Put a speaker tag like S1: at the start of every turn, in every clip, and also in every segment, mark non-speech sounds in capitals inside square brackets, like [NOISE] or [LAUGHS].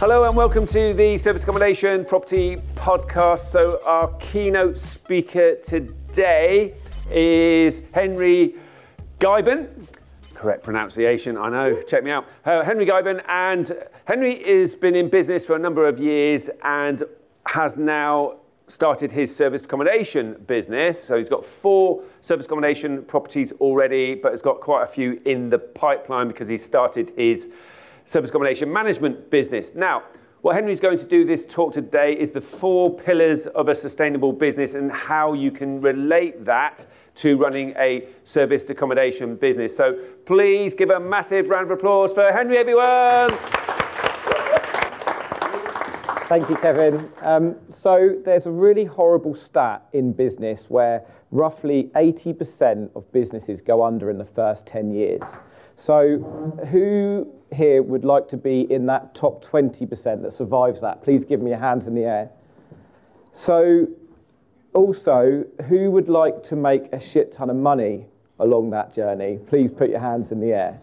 S1: Hello and welcome to the Service Accommodation Property Podcast. So, our keynote speaker today is Henry Ghijben. Correct pronunciation, I know, check me out. Uh, Henry Ghijben, and Henry has been in business for a number of years and has now started his service accommodation business. So, he's got four service accommodation properties already, but has got quite a few in the pipeline because he started his service accommodation management business. Now, what Henry's going to do this talk today is the four pillars of a sustainable business and how you can relate that to running a serviced accommodation business. So please give a massive round of applause for Henry, everyone.
S2: Thank you, Kevin. Um, so there's a really horrible stat in business where roughly 80% of businesses go under in the first 10 years. So who here would like to be in that top 20% that survives that? Please give me your hands in the air. So, also, who would like to make a shit ton of money along that journey? Please put your hands in the air.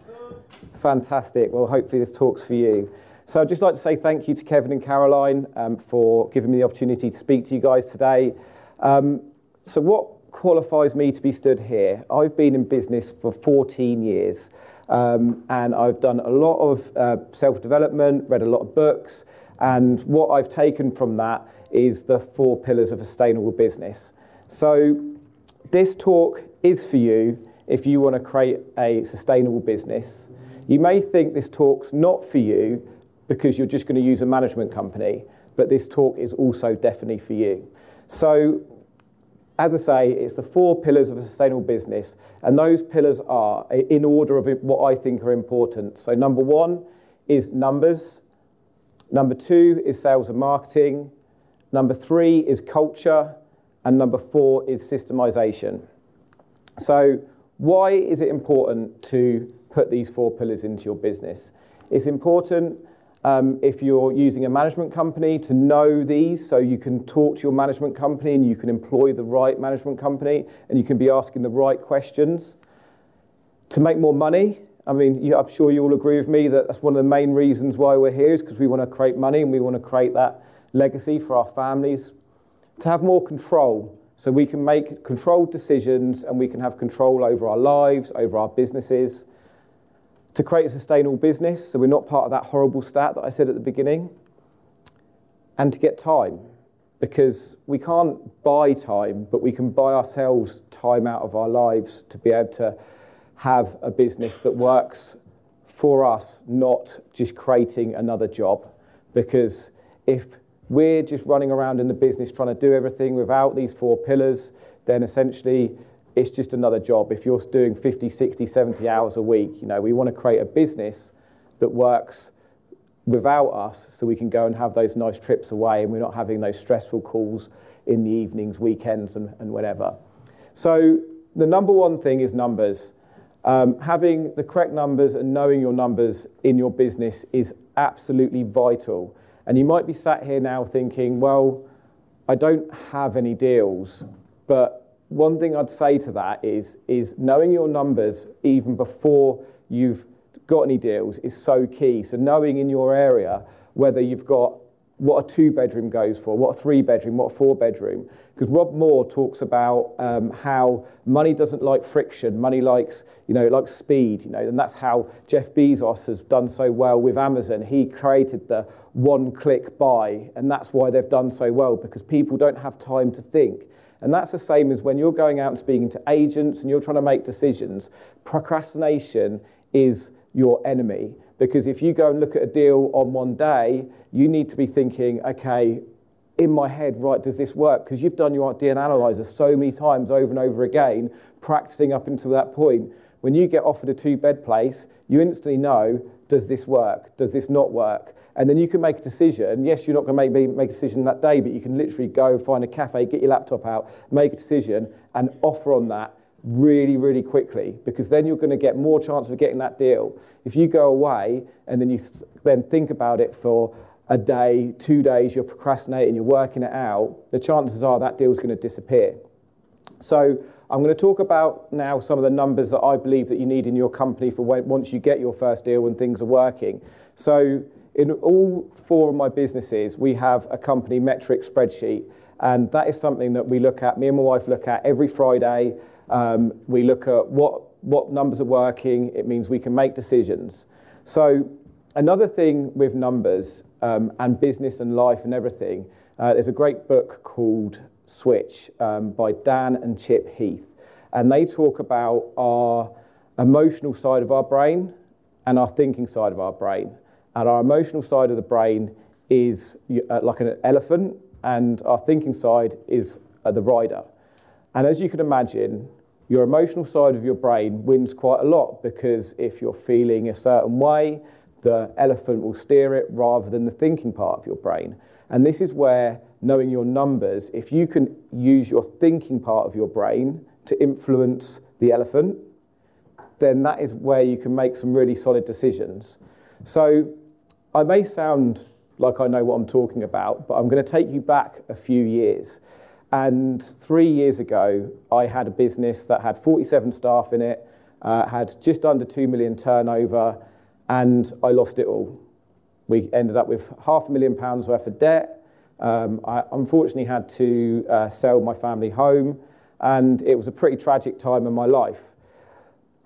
S2: Fantastic. Well, hopefully, this talk's for you. So, I'd just like to say thank you to Kevin and Caroline um, for giving me the opportunity to speak to you guys today. Um, so, what qualifies me to be stood here? I've been in business for 14 years. Um, and I've done a lot of uh, self development, read a lot of books, and what I've taken from that is the four pillars of a sustainable business. So, this talk is for you if you want to create a sustainable business. You may think this talk's not for you because you're just going to use a management company, but this talk is also definitely for you. So, as I say, it's the four pillars of a sustainable business, and those pillars are in order of what I think are important. So, number one is numbers, number two is sales and marketing, number three is culture, and number four is systemization. So, why is it important to put these four pillars into your business? It's important um, if you're using a management company, to know these so you can talk to your management company and you can employ the right management company and you can be asking the right questions. To make more money, I mean, you, I'm sure you all agree with me that that's one of the main reasons why we're here is because we want to create money and we want to create that legacy for our families. To have more control so we can make controlled decisions and we can have control over our lives, over our businesses to create a sustainable business, so we're not part of that horrible stat that I said at the beginning, and to get time, because we can't buy time, but we can buy ourselves time out of our lives to be able to have a business that works for us, not just creating another job. Because if we're just running around in the business trying to do everything without these four pillars, then essentially it's just another job. If you're doing 50, 60, 70 hours a week, you know, we want to create a business that works without us so we can go and have those nice trips away and we're not having those stressful calls in the evenings, weekends, and, and whatever. So, the number one thing is numbers. Um, having the correct numbers and knowing your numbers in your business is absolutely vital. And you might be sat here now thinking, well, I don't have any deals, but one thing I'd say to that is, is knowing your numbers even before you've got any deals is so key. So knowing in your area whether you've got what a two bedroom goes for, what a three bedroom, what a four bedroom. Because Rob Moore talks about um, how money doesn't like friction, money likes, you know, likes speed, you know, and that's how Jeff Bezos has done so well with Amazon. He created the one click buy, and that's why they've done so well because people don't have time to think. And that's the same as when you're going out and speaking to agents and you're trying to make decisions. Procrastination is your enemy because if you go and look at a deal on one day, you need to be thinking, okay, in my head, right, does this work? Because you've done your DNA analyzer so many times over and over again, practicing up until that point when you get offered a two bed place, you instantly know does this work? Does this not work? And then you can make a decision. Yes, you're not going to make, make a decision that day, but you can literally go find a cafe, get your laptop out, make a decision, and offer on that really, really quickly because then you're going to get more chance of getting that deal. If you go away and then you then think about it for a day, two days, you're procrastinating, you're working it out, the chances are that deal's going to disappear. So I'm going to talk about now some of the numbers that I believe that you need in your company for when, once you get your first deal when things are working. So in all four of my businesses, we have a company metric spreadsheet, and that is something that we look at. Me and my wife look at every Friday. Um, we look at what what numbers are working. It means we can make decisions. So another thing with numbers um, and business and life and everything, uh, there's a great book called Switch um, by Dan and Chip Heath, and they talk about our emotional side of our brain and our thinking side of our brain. And our emotional side of the brain is uh, like an elephant, and our thinking side is uh, the rider. And as you can imagine, your emotional side of your brain wins quite a lot because if you're feeling a certain way, the elephant will steer it rather than the thinking part of your brain. And this is where knowing your numbers, if you can use your thinking part of your brain to influence the elephant, then that is where you can make some really solid decisions. So I may sound like I know what I'm talking about, but I'm going to take you back a few years. And three years ago, I had a business that had 47 staff in it, uh, had just under 2 million turnover, and I lost it all. We ended up with half a million pounds worth of debt. Um, I unfortunately had to uh, sell my family home, and it was a pretty tragic time in my life.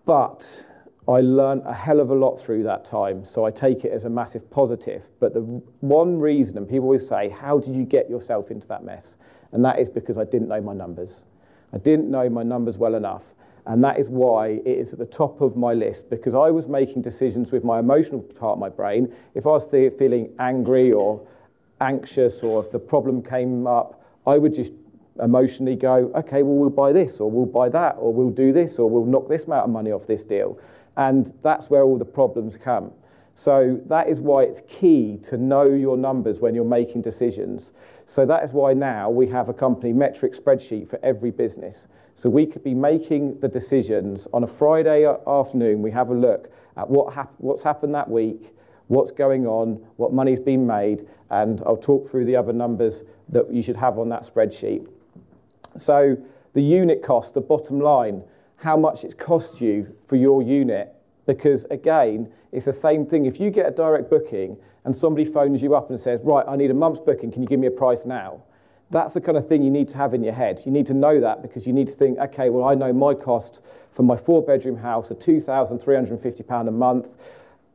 S2: But I learned a hell of a lot through that time, so I take it as a massive positive. But the one reason, and people always say, How did you get yourself into that mess? and that is because I didn't know my numbers. I didn't know my numbers well enough. And that is why it is at the top of my list because I was making decisions with my emotional part of my brain. If I was feeling angry or anxious or if the problem came up, I would just emotionally go, okay, well, we'll buy this or we'll buy that or we'll do this or we'll knock this amount of money off this deal. And that's where all the problems come. So that is why it's key to know your numbers when you're making decisions. So that is why now we have a company metric spreadsheet for every business. So we could be making the decisions on a Friday afternoon. We have a look at what hap- what's happened that week, what's going on, what money's been made, and I'll talk through the other numbers that you should have on that spreadsheet. So the unit cost, the bottom line, how much it costs you for your unit because again, it's the same thing. If you get a direct booking and somebody phones you up and says, Right, I need a month's booking, can you give me a price now? That's the kind of thing you need to have in your head. You need to know that because you need to think, okay, well, I know my cost for my four bedroom house are £2,350 a month.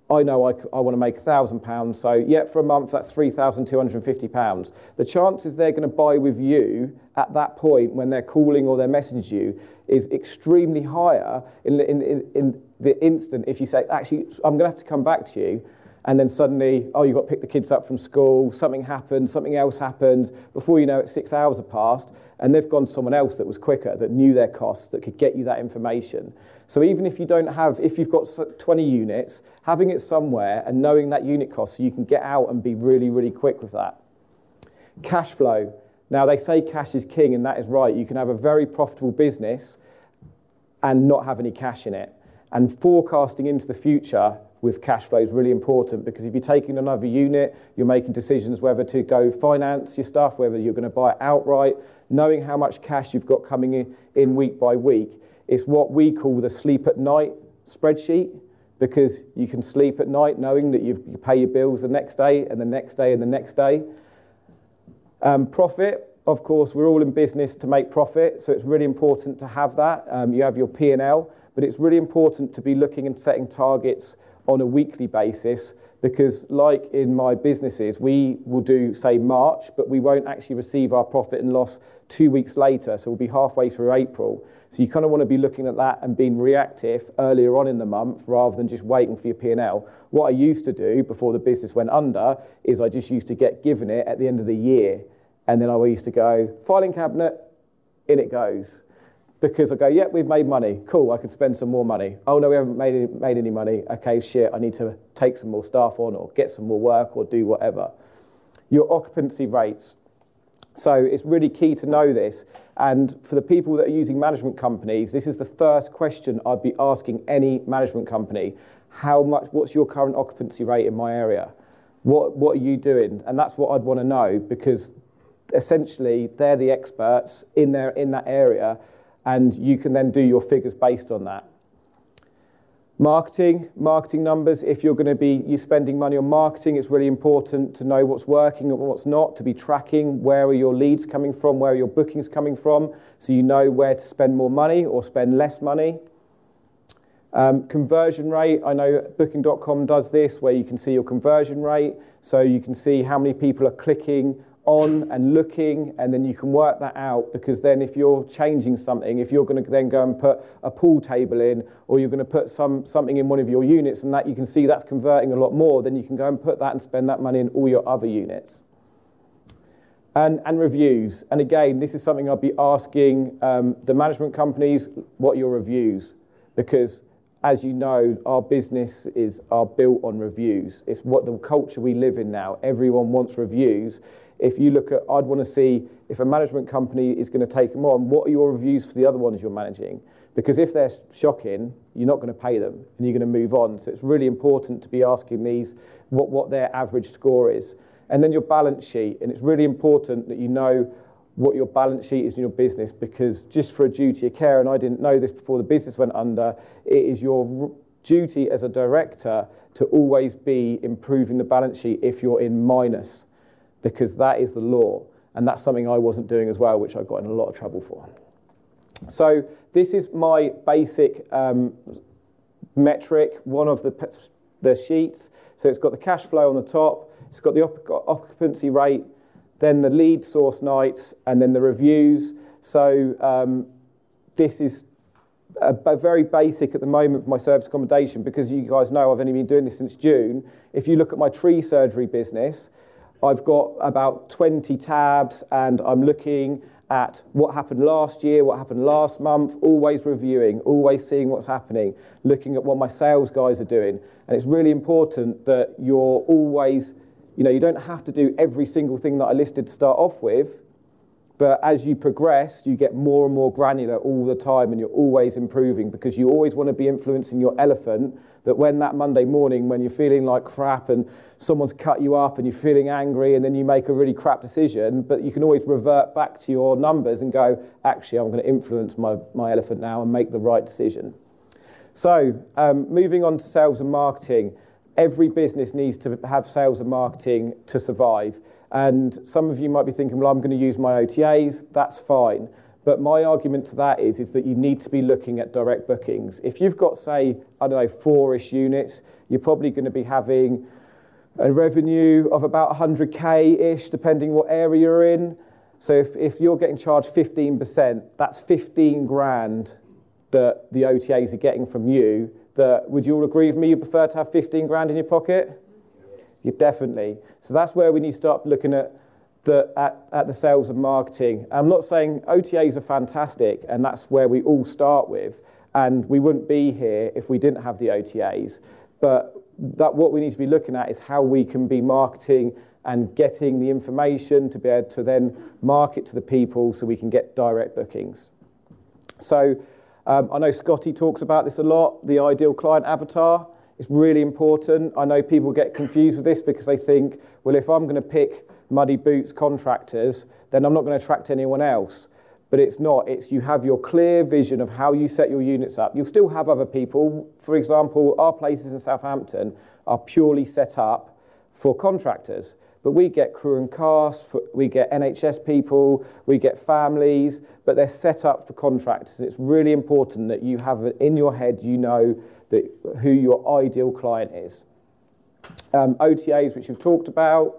S2: I know I, I want to make £1,000, so yeah, for a month that's £3,250. The chances they're going to buy with you at that point when they're calling or they're messaging you is extremely higher in, in, in, in the instant if you say, actually, I'm going to have to come back to you, and then suddenly, oh, you've got to pick the kids up from school, something happened, something else happened. Before you know it, six hours have passed, and they've gone to someone else that was quicker, that knew their costs, that could get you that information. So even if you don't have, if you've got 20 units, having it somewhere and knowing that unit cost so you can get out and be really, really quick with that. Cash flow. Now, they say cash is king, and that is right. You can have a very profitable business and not have any cash in it. And forecasting into the future with cash flow is really important because if you're taking another unit, you're making decisions whether to go finance your stuff, whether you're going to buy it outright, knowing how much cash you've got coming in, in week by week. It's what we call the sleep at night spreadsheet because you can sleep at night knowing that you pay your bills the next day and the next day and the next day. Um, profit, of course, we're all in business to make profit, so it's really important to have that. Um, you have your P&L, but it's really important to be looking and setting targets on a weekly basis because like in my businesses we will do say March but we won't actually receive our profit and loss 2 weeks later. So we'll be halfway through April. So you kind of want to be looking at that and being reactive earlier on in the month rather than just waiting for your P&L what I used to do before the business went under is I just used to get given it at the end of the year. And then I used to go filing cabinet in it goes because I go, yeah, we've made money. Cool, I can spend some more money. Oh no, we haven't made any, made any money. Okay, shit, I need to take some more staff on or get some more work or do whatever. Your occupancy rates. So it's really key to know this. And for the people that are using management companies, this is the first question I'd be asking any management company. How much, what's your current occupancy rate in my area? What, what are you doing? And that's what I'd want to know because essentially they're the experts in, their, in that area and you can then do your figures based on that. Marketing, marketing numbers. If you're going to be you spending money on marketing, it's really important to know what's working and what's not, to be tracking where are your leads coming from, where are your bookings coming from, so you know where to spend more money or spend less money. Um, conversion rate, I know booking.com does this where you can see your conversion rate, so you can see how many people are clicking on and looking, and then you can work that out because then if you're changing something, if you're going to then go and put a pool table in, or you're going to put some something in one of your units, and that you can see that's converting a lot more, then you can go and put that and spend that money in all your other units. And, and reviews. And again, this is something I'll be asking um, the management companies what your reviews, because as you know, our business is are built on reviews. It's what the culture we live in now. Everyone wants reviews if you look at, I'd want to see if a management company is going to take them on, what are your reviews for the other ones you're managing? Because if they're shocking, you're not going to pay them and you're going to move on. So it's really important to be asking these what, what their average score is. And then your balance sheet. And it's really important that you know what your balance sheet is in your business because just for a duty of care, and I didn't know this before the business went under, it is your duty as a director to always be improving the balance sheet if you're in minus because that is the law. And that's something I wasn't doing as well, which I got in a lot of trouble for. So this is my basic um, metric, one of the, the sheets. So it's got the cash flow on the top, it's got the occupancy rate, then the lead source nights, and then the reviews. So um, this is a, a very basic at the moment for my service accommodation because you guys know I've only been doing this since June. If you look at my tree surgery business, I've got about 20 tabs and I'm looking at what happened last year, what happened last month, always reviewing, always seeing what's happening, looking at what my sales guys are doing. And it's really important that you're always, you know, you don't have to do every single thing that I listed to start off with, but as you progress, you get more and more granular all the time and you're always improving because you always want to be influencing your elephant that when that Monday morning, when you're feeling like crap and someone's cut you up and you're feeling angry and then you make a really crap decision, but you can always revert back to your numbers and go, actually, I'm going to influence my, my elephant now and make the right decision. So, um, moving on to sales and marketing. Every business needs to have sales and marketing to survive. And some of you might be thinking, well, I'm going to use my OTAs. That's fine. But my argument to that is, is that you need to be looking at direct bookings. If you've got, say, I don't know, four-ish units, you're probably going to be having a revenue of about 100k-ish, depending what area you're in. So if, if you're getting charged 15%, that's 15 grand that the OTAs are getting from you. That would you all agree with me? You prefer to have 15 grand in your pocket? You definitely. So that's where we need to start looking at the, at, at the sales and marketing. I'm not saying OTAs are fantastic, and that's where we all start with. And we wouldn't be here if we didn't have the OTAs. But that what we need to be looking at is how we can be marketing and getting the information to be able to then market to the people so we can get direct bookings. So um, I know Scotty talks about this a lot, the ideal client avatar. It's really important. I know people get confused with this because they think, well, if I'm going to pick muddy boots contractors, then I'm not going to attract anyone else. But it's not. It's you have your clear vision of how you set your units up. You'll still have other people. For example, our places in Southampton are purely set up for contractors. But we get crew and cast, we get NHS people, we get families, but they're set up for contractors. And it's really important that you have in your head, you know that, who your ideal client is. Um, OTAs, which we've talked about,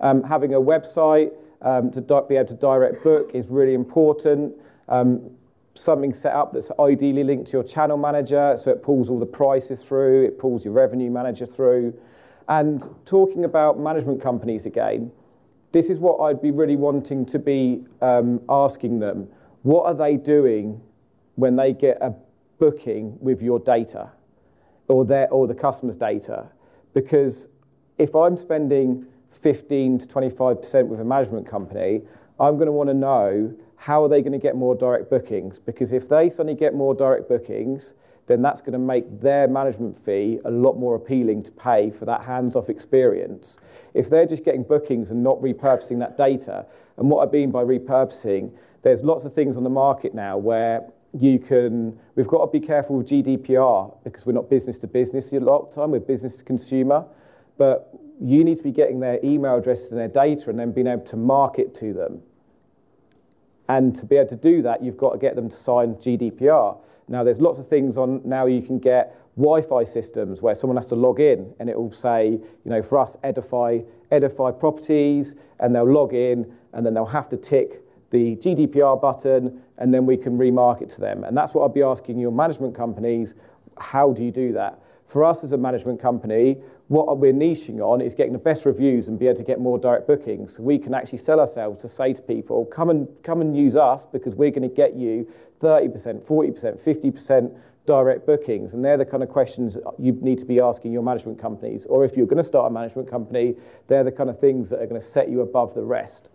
S2: um, having a website um, to be able to direct book is really important. Um, something set up that's ideally linked to your channel manager, so it pulls all the prices through, it pulls your revenue manager through. And talking about management companies again, this is what I'd be really wanting to be um, asking them. What are they doing when they get a booking with your data or their or the customer's data because if I'm spending 15 to 25% with a management company, I'm going to want to know how are they going to get more direct bookings because if they suddenly get more direct bookings, then that's going to make their management fee a lot more appealing to pay for that hands-off experience. If they're just getting bookings and not repurposing that data, and what I mean by repurposing, there's lots of things on the market now where you can, we've got to be careful with GDPR because we're not business to business a lot of time, we're business to consumer. But you need to be getting their email addresses and their data and then being able to market to them. And to be able to do that, you've got to get them to sign GDPR. Now, there's lots of things on now you can get Wi-Fi systems where someone has to log in and it will say, you know, for us, Edify, Edify properties, and they'll log in and then they'll have to tick the GDPR button and then we can remarket to them. And that's what I'd be asking your management companies, how do you do that? For us as a management company, what we're niching on is getting the best reviews and be able to get more direct bookings. We can actually sell ourselves to say to people, come and come and use us because we're going to get you 30%, 40%, 50% direct bookings. And they're the kind of questions you need to be asking your management companies. Or if you're going to start a management company, they're the kind of things that are going to set you above the rest.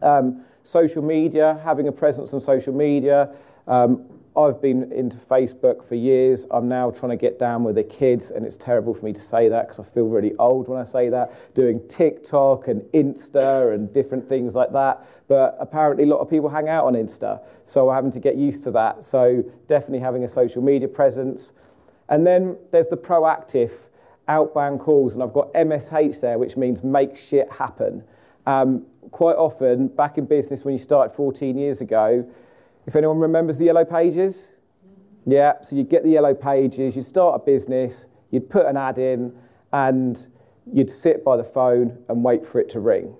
S2: Um, social media, having a presence on social media. Um, I've been into Facebook for years. I'm now trying to get down with the kids, and it's terrible for me to say that because I feel really old when I say that. Doing TikTok and Insta and different things like that. But apparently, a lot of people hang out on Insta, so I'm having to get used to that. So, definitely having a social media presence. And then there's the proactive outbound calls, and I've got MSH there, which means make shit happen. Um, quite often, back in business when you started 14 years ago, if anyone remembers the yellow pages, yeah, so you'd get the yellow pages, you'd start a business, you'd put an ad in, and you'd sit by the phone and wait for it to ring.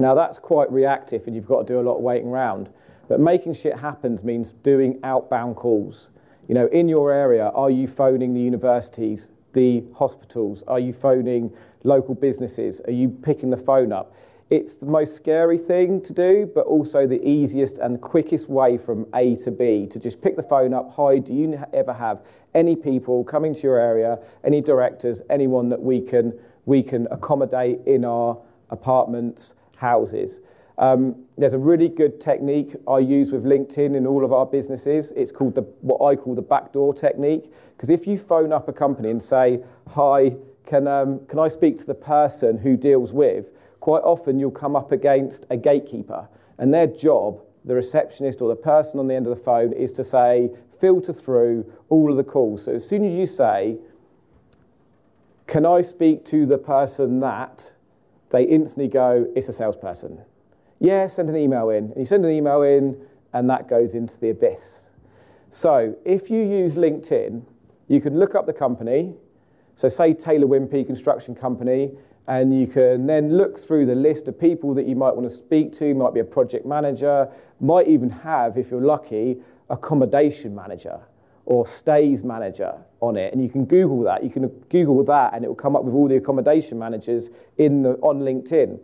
S2: Now that's quite reactive, and you've got to do a lot of waiting around. But making shit happen means doing outbound calls. You know, in your area, are you phoning the universities, the hospitals? Are you phoning local businesses? Are you picking the phone up? It's the most scary thing to do, but also the easiest and quickest way from A to B to just pick the phone up. Hi, do you ever have any people coming to your area, any directors, anyone that we can, we can accommodate in our apartments, houses? Um, there's a really good technique I use with LinkedIn in all of our businesses. It's called the, what I call the backdoor technique. Because if you phone up a company and say, Hi, can, um, can I speak to the person who deals with? Quite often you'll come up against a gatekeeper, and their job, the receptionist or the person on the end of the phone, is to say, filter through all of the calls. So as soon as you say, Can I speak to the person that? they instantly go, It's a salesperson. Yeah, send an email in. And you send an email in, and that goes into the abyss. So if you use LinkedIn, you can look up the company. So, say Taylor Wimpey Construction Company, and you can then look through the list of people that you might want to speak to, might be a project manager, might even have, if you're lucky, accommodation manager or stays manager on it. And you can Google that. You can Google that and it will come up with all the accommodation managers in the, on LinkedIn.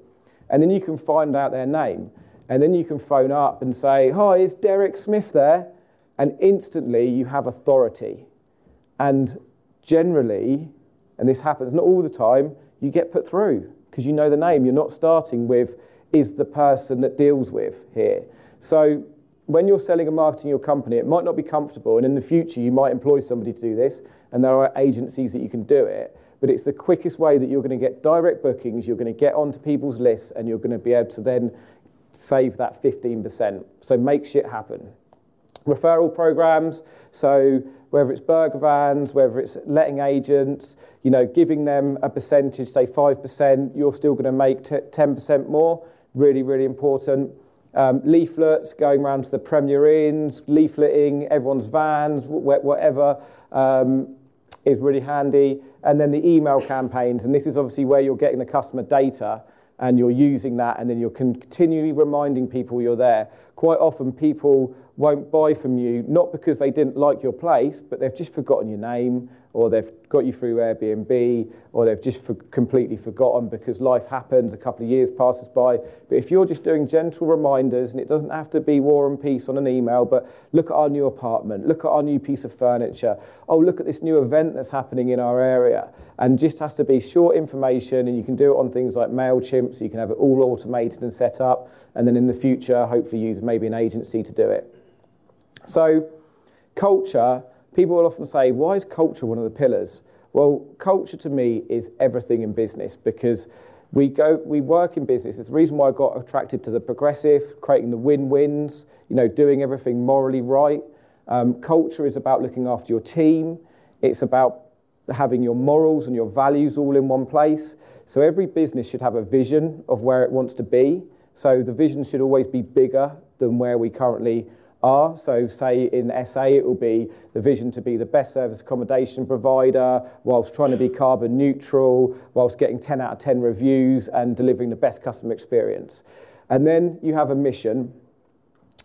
S2: And then you can find out their name. And then you can phone up and say, Hi, is Derek Smith there? And instantly you have authority. And generally, and this happens not all the time, you get put through because you know the name. You're not starting with, is the person that deals with here. So when you're selling and marketing your company, it might not be comfortable, and in the future, you might employ somebody to do this, and there are agencies that you can do it. But it's the quickest way that you're going to get direct bookings, you're going to get onto people's lists, and you're going to be able to then save that 15%. So make shit happen. Referral programs, so whether it's burger vans, whether it's letting agents, you know, giving them a percentage, say 5%, you're still going to make 10% more. Really, really important. Um, leaflets, going around to the Premier Inns, leafleting everyone's vans, whatever, um, is really handy. And then the email campaigns, and this is obviously where you're getting the customer data and you're using that, and then you're continually reminding people you're there. Quite often, people won't buy from you, not because they didn't like your place, but they've just forgotten your name or they've got you through Airbnb, or they've just for completely forgotten because life happens, a couple of years passes by. But if you're just doing gentle reminders, and it doesn't have to be war and peace on an email, but look at our new apartment, look at our new piece of furniture, oh, look at this new event that's happening in our area. And just has to be short information, and you can do it on things like MailChimp, so you can have it all automated and set up, and then in the future, hopefully use maybe an agency to do it. So culture people will often say, why is culture one of the pillars? Well, culture to me is everything in business because we go, we work in business. It's the reason why I got attracted to the progressive, creating the win-wins, you know, doing everything morally right. Um, culture is about looking after your team. It's about having your morals and your values all in one place. So every business should have a vision of where it wants to be. So the vision should always be bigger than where we currently are. So, say in SA, it will be the vision to be the best service accommodation provider, whilst trying to be carbon neutral, whilst getting 10 out of 10 reviews and delivering the best customer experience. And then you have a mission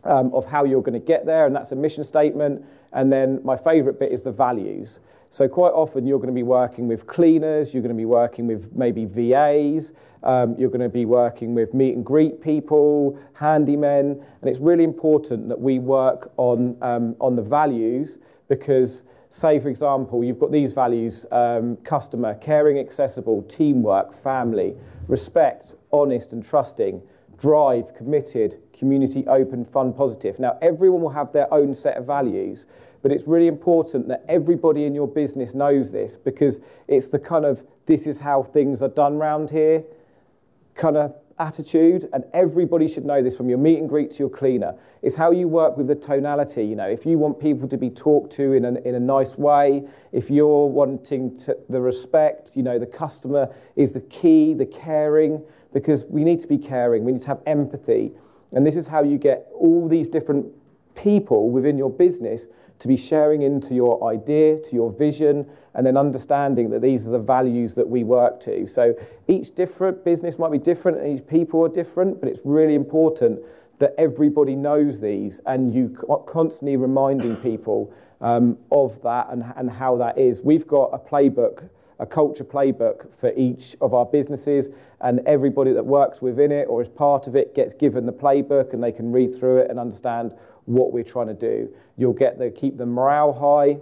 S2: um, of how you're going to get there, and that's a mission statement. And then my favourite bit is the values. So quite often you're going to be working with cleaners, you're going to be working with maybe VAs, um, you're going to be working with meet and greet people, handymen, and it's really important that we work on um, on the values because. Say, for example, you've got these values um, customer, caring, accessible, teamwork, family, respect, honest, and trusting, drive, committed, community, open, fun, positive. Now, everyone will have their own set of values, but it's really important that everybody in your business knows this because it's the kind of this is how things are done round here kind of attitude and everybody should know this from your meet and greet to your cleaner. It's how you work with the tonality you know. If you want people to be talked to in a, in a nice way if you're wanting to, the respect you know the customer is the key the caring because we need to be caring. We need to have empathy and this is how you get all these different people within your business to be sharing into your idea, to your vision, and then understanding that these are the values that we work to. So each different business might be different and each people are different, but it's really important that everybody knows these and you constantly reminding people um, of that and, and how that is. We've got a playbook a culture playbook for each of our businesses, and everybody that works within it or is part of it gets given the playbook and they can read through it and understand what we're trying to do. You'll get the keep the morale high.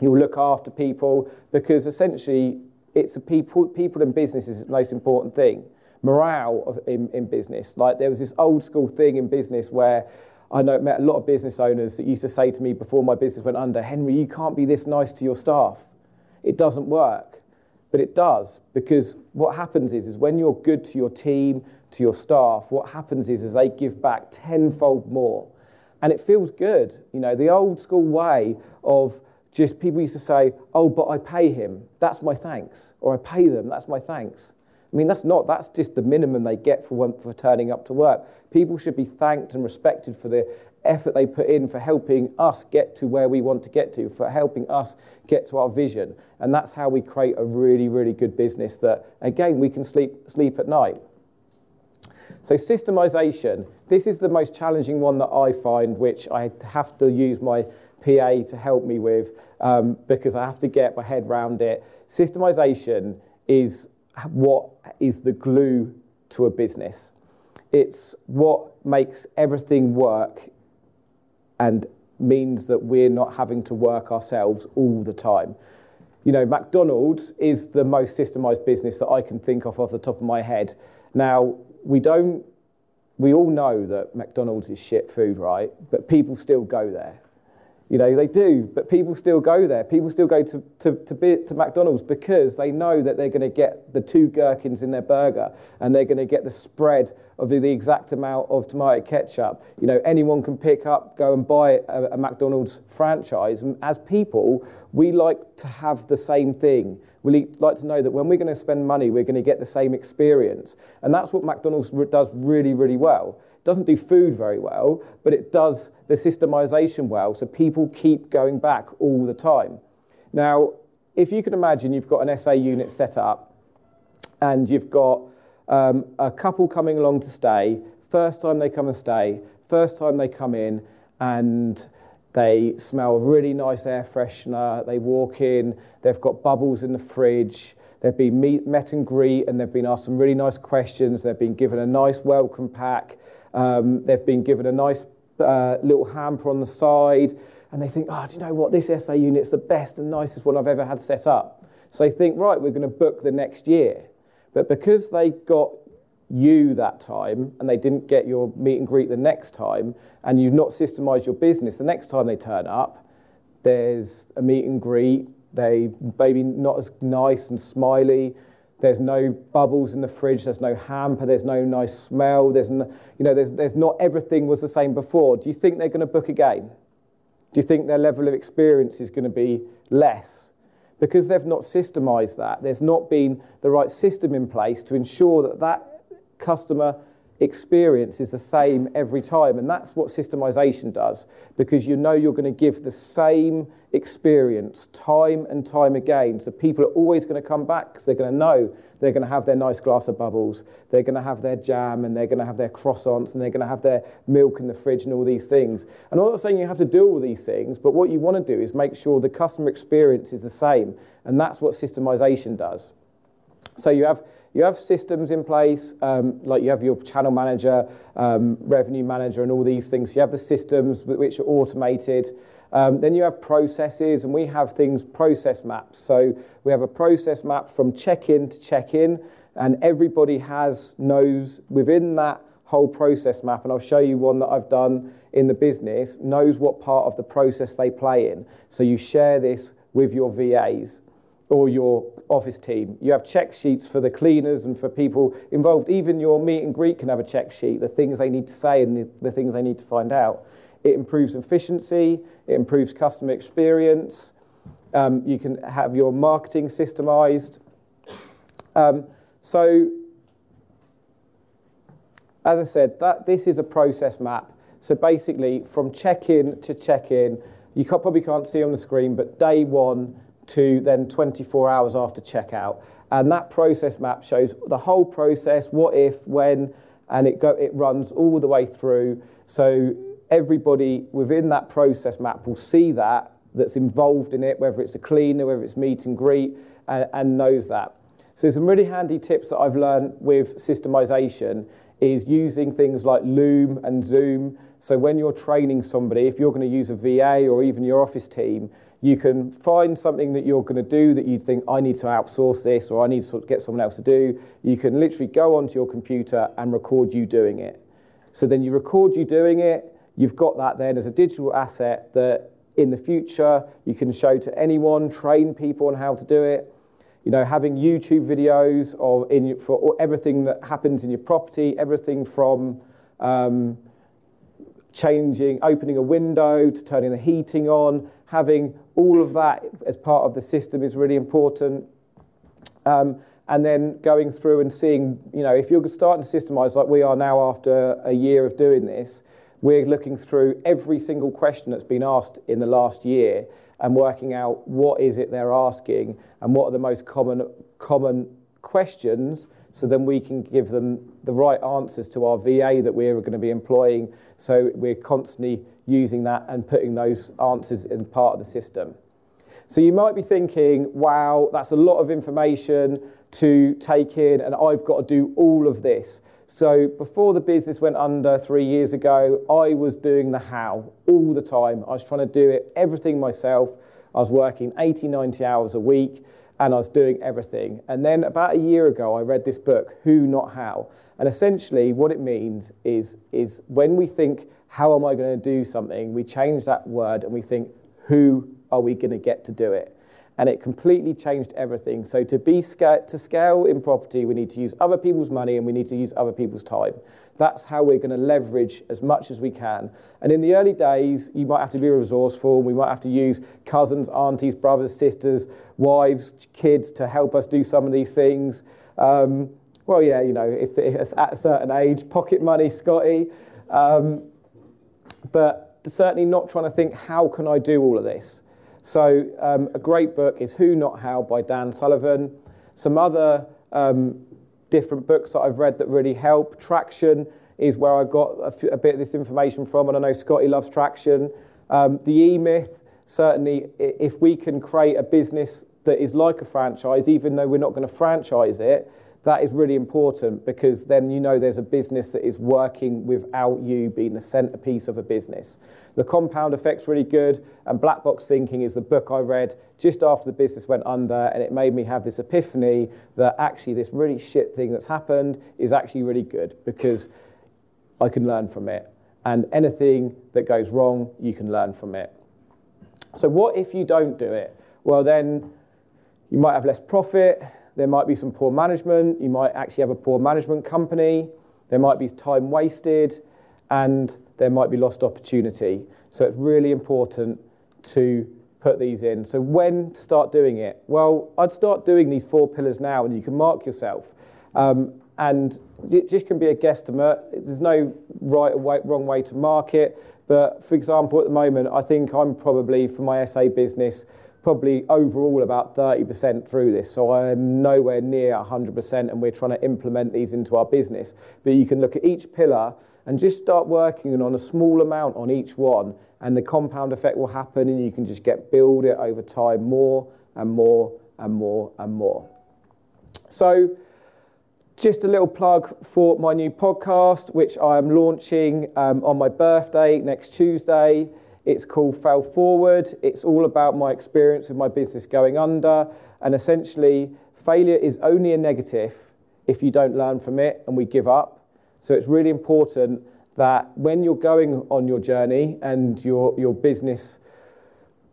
S2: You'll look after people because essentially it's people people in business is the most important thing. Morale of, in, in business. Like there was this old school thing in business where I know met a lot of business owners that used to say to me before my business went under, Henry, you can't be this nice to your staff. It doesn't work. But it does because what happens is, is when you're good to your team, to your staff, what happens is, is they give back tenfold more and it feels good. You know, the old school way of just people used to say, oh, but I pay him, that's my thanks. Or I pay them, that's my thanks. I mean, that's not, that's just the minimum they get for, for turning up to work. People should be thanked and respected for the effort they put in for helping us get to where we want to get to, for helping us get to our vision. And that's how we create a really, really good business that, again, we can sleep, sleep at night. So systemization, this is the most challenging one that I find, which I have to use my PA to help me with um, because I have to get my head around it. Systemization is what is the glue to a business. It's what makes everything work and means that we're not having to work ourselves all the time. You know, McDonald's is the most systemized business that I can think of off the top of my head. Now, we don't, we all know that McDonald's is shit food, right? But people still go there. You know, they do, but people still go there. People still go to, to, to, be, to McDonald's because they know that they're going to get the two gherkins in their burger and they're going to get the spread of the, the, exact amount of tomato ketchup. You know, anyone can pick up, go and buy a, a McDonald's franchise. And as people, we like to have the same thing. We like to know that when we're going to spend money, we're going to get the same experience. And that's what McDonald's does really, really well doesn't do food very well, but it does the systemization well, so people keep going back all the time. Now, if you can imagine you've got an SA unit set up and you've got um, a couple coming along to stay, first time they come and stay, first time they come in, and They smell really nice air freshener. They walk in, they've got bubbles in the fridge. They've been meet, met and greet, and they've been asked some really nice questions. They've been given a nice welcome pack. Um, they've been given a nice uh, little hamper on the side, and they think, oh, do you know what? This SA unit's the best and nicest one I've ever had set up. So they think, right, we're going to book the next year. But because they got you that time and they didn't get your meet and greet the next time, and you've not systemized your business, the next time they turn up, there's a meet and greet, they maybe not as nice and smiley. There's no bubbles in the fridge. There's no hamper. There's no nice smell. There's no, you know, there's, there's not everything was the same before. Do you think they're going to book again? Do you think their level of experience is going to be less? Because they've not systemized that. There's not been the right system in place to ensure that that customer experience is the same every time. And that's what systemization does, because you know you're going to give the same experience time and time again. So people are always going to come back because they're going to know they're going to have their nice glass of bubbles, they're going to have their jam, and they're going to have their croissants, and they're going to have their milk in the fridge, and all these things. And I'm not saying you have to do all these things, but what you want to do is make sure the customer experience is the same. And that's what systemization does. So you have you have systems in place, um, like you have your channel manager, um, revenue manager, and all these things. You have the systems which are automated. Um, then you have processes, and we have things process maps. So we have a process map from check-in to check-in, and everybody has knows within that whole process map, and I'll show you one that I've done in the business, knows what part of the process they play in. So you share this with your VAs or your office team. You have check sheets for the cleaners and for people involved. Even your meet and greet can have a check sheet, the things they need to say and the, the things they need to find out. It improves efficiency, it improves customer experience. Um, you can have your marketing systemized. Um, so, as I said, that this is a process map. So basically, from check-in to check-in, you probably can't see on the screen, but day one, to then 24 hours after checkout. And that process map shows the whole process, what if, when, and it, go, it runs all the way through. So everybody within that process map will see that, that's involved in it, whether it's a cleaner, whether it's meet and greet, and, and knows that. So some really handy tips that I've learned with systemization is using things like Loom and Zoom. So when you're training somebody, if you're going to use a VA or even your office team, you can find something that you're going to do that you think, I need to outsource this or I need to get someone else to do. You can literally go onto your computer and record you doing it. So then you record you doing it. You've got that then as a digital asset that in the future you can show to anyone, train people on how to do it. You know, having YouTube videos of in, for everything that happens in your property, everything from um, changing, opening a window to turning the heating on, having all of that as part of the system is really important. Um, and then going through and seeing, you know, if you're starting to systemize like we are now after a year of doing this, we're looking through every single question that's been asked in the last year and working out what is it they're asking and what are the most common common questions so then we can give them the right answers to our VA that we're going to be employing. So we're constantly using that and putting those answers in part of the system. So you might be thinking, wow, that's a lot of information to take in, and I've got to do all of this. So before the business went under three years ago, I was doing the how all the time. I was trying to do it everything myself. I was working 80, 90 hours a week and I was doing everything. And then about a year ago, I read this book, Who Not How. And essentially, what it means is, is when we think, how am I going to do something, we change that word and we think, who are we going to get to do it? And it completely changed everything. So to be to scale in property, we need to use other people's money and we need to use other people's time. That's how we're going to leverage as much as we can. And in the early days, you might have to be resourceful. We might have to use cousins, aunties, brothers, sisters, wives, kids to help us do some of these things. Um, well, yeah, you know, if it's at a certain age, pocket money, Scotty. Um, but certainly not trying to think, how can I do all of this? So, um, a great book is Who Not How by Dan Sullivan. Some other um, different books that I've read that really help. Traction is where I got a, bit of this information from, and I know Scotty loves Traction. Um, the E Myth, certainly, if we can create a business that is like a franchise, even though we're not going to franchise it, that is really important because then you know there's a business that is working without you being the centerpiece of a business. The compound effect's really good, and Black Box Thinking is the book I read just after the business went under, and it made me have this epiphany that actually this really shit thing that's happened is actually really good because I can learn from it. And anything that goes wrong, you can learn from it. So, what if you don't do it? Well, then you might have less profit, there might be some poor management, you might actually have a poor management company, there might be time wasted, and there might be lost opportunity. So it's really important to put these in. So when to start doing it? Well, I'd start doing these four pillars now, and you can mark yourself. Um, and it just can be a guesstimate. There's no right or wrong way to mark it. But for example, at the moment, I think I'm probably for my SA business probably overall about 30% through this. So I'm nowhere near 100%, and we're trying to implement these into our business. But you can look at each pillar and just start working on a small amount on each one, and the compound effect will happen, and you can just get build it over time more and more and more and more. So, just a little plug for my new podcast, which I am launching um, on my birthday next Tuesday. It's called Fail Forward. It's all about my experience with my business going under. And essentially, failure is only a negative if you don't learn from it and we give up. So it's really important that when you're going on your journey and your, your business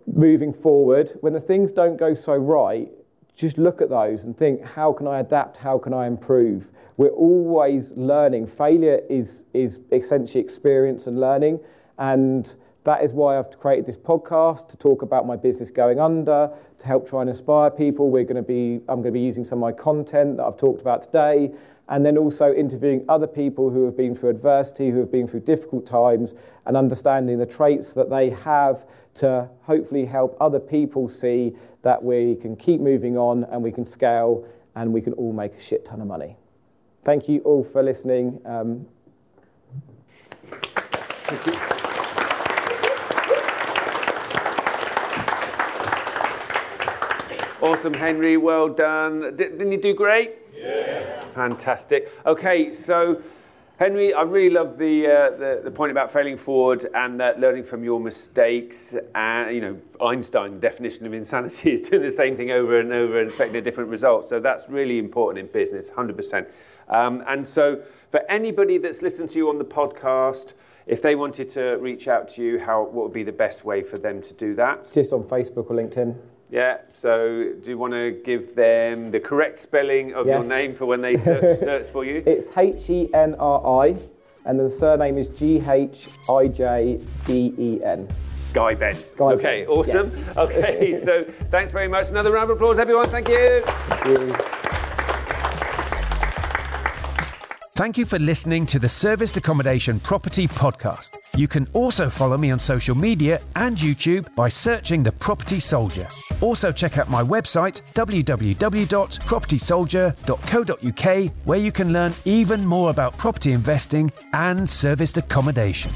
S2: moving forward, when the things don't go so right, just look at those and think, how can I adapt? How can I improve? We're always learning. Failure is, is essentially experience and learning. And that is why I've created this podcast to talk about my business going under, to help try and inspire people. We're going to be, I'm going to be using some of my content that I've talked about today, and then also interviewing other people who have been through adversity, who have been through difficult times, and understanding the traits that they have to hopefully help other people see that we can keep moving on and we can scale and we can all make a shit ton of money. Thank you all for listening. Um,
S1: Awesome, Henri. Well done. Didn't you do great?
S3: Yeah.
S1: Fantastic. Okay, so Henri, I really love the, uh, the, the point about failing forward and that learning from your mistakes. And you know, Einstein's definition of insanity [LAUGHS] is doing the same thing over and over and expecting a different result. So that's really important in business, 100%. Um, and so, for anybody that's listened to you on the podcast, if they wanted to reach out to you, how what would be the best way for them to do that?
S2: Just on Facebook or LinkedIn.
S1: Yeah, so do you want to give them the correct spelling of
S2: Yes.
S1: your name for when they search, [LAUGHS] search for you?
S2: It's H E N R I, and the surname is G H I J B E N.
S1: Guy Ben.
S2: Guy
S1: okay,
S2: Ben,
S1: awesome.
S2: yes.
S1: Okay, [LAUGHS] so thanks very much. Another round of applause, everyone. Thank you.
S2: You-
S4: Thank you for listening to the Serviced Accommodation Property Podcast. You can also follow me on social media and YouTube by searching The Property Soldier. Also, check out my website, www.propertysoldier.co.uk, where you can learn even more about property investing and serviced accommodation.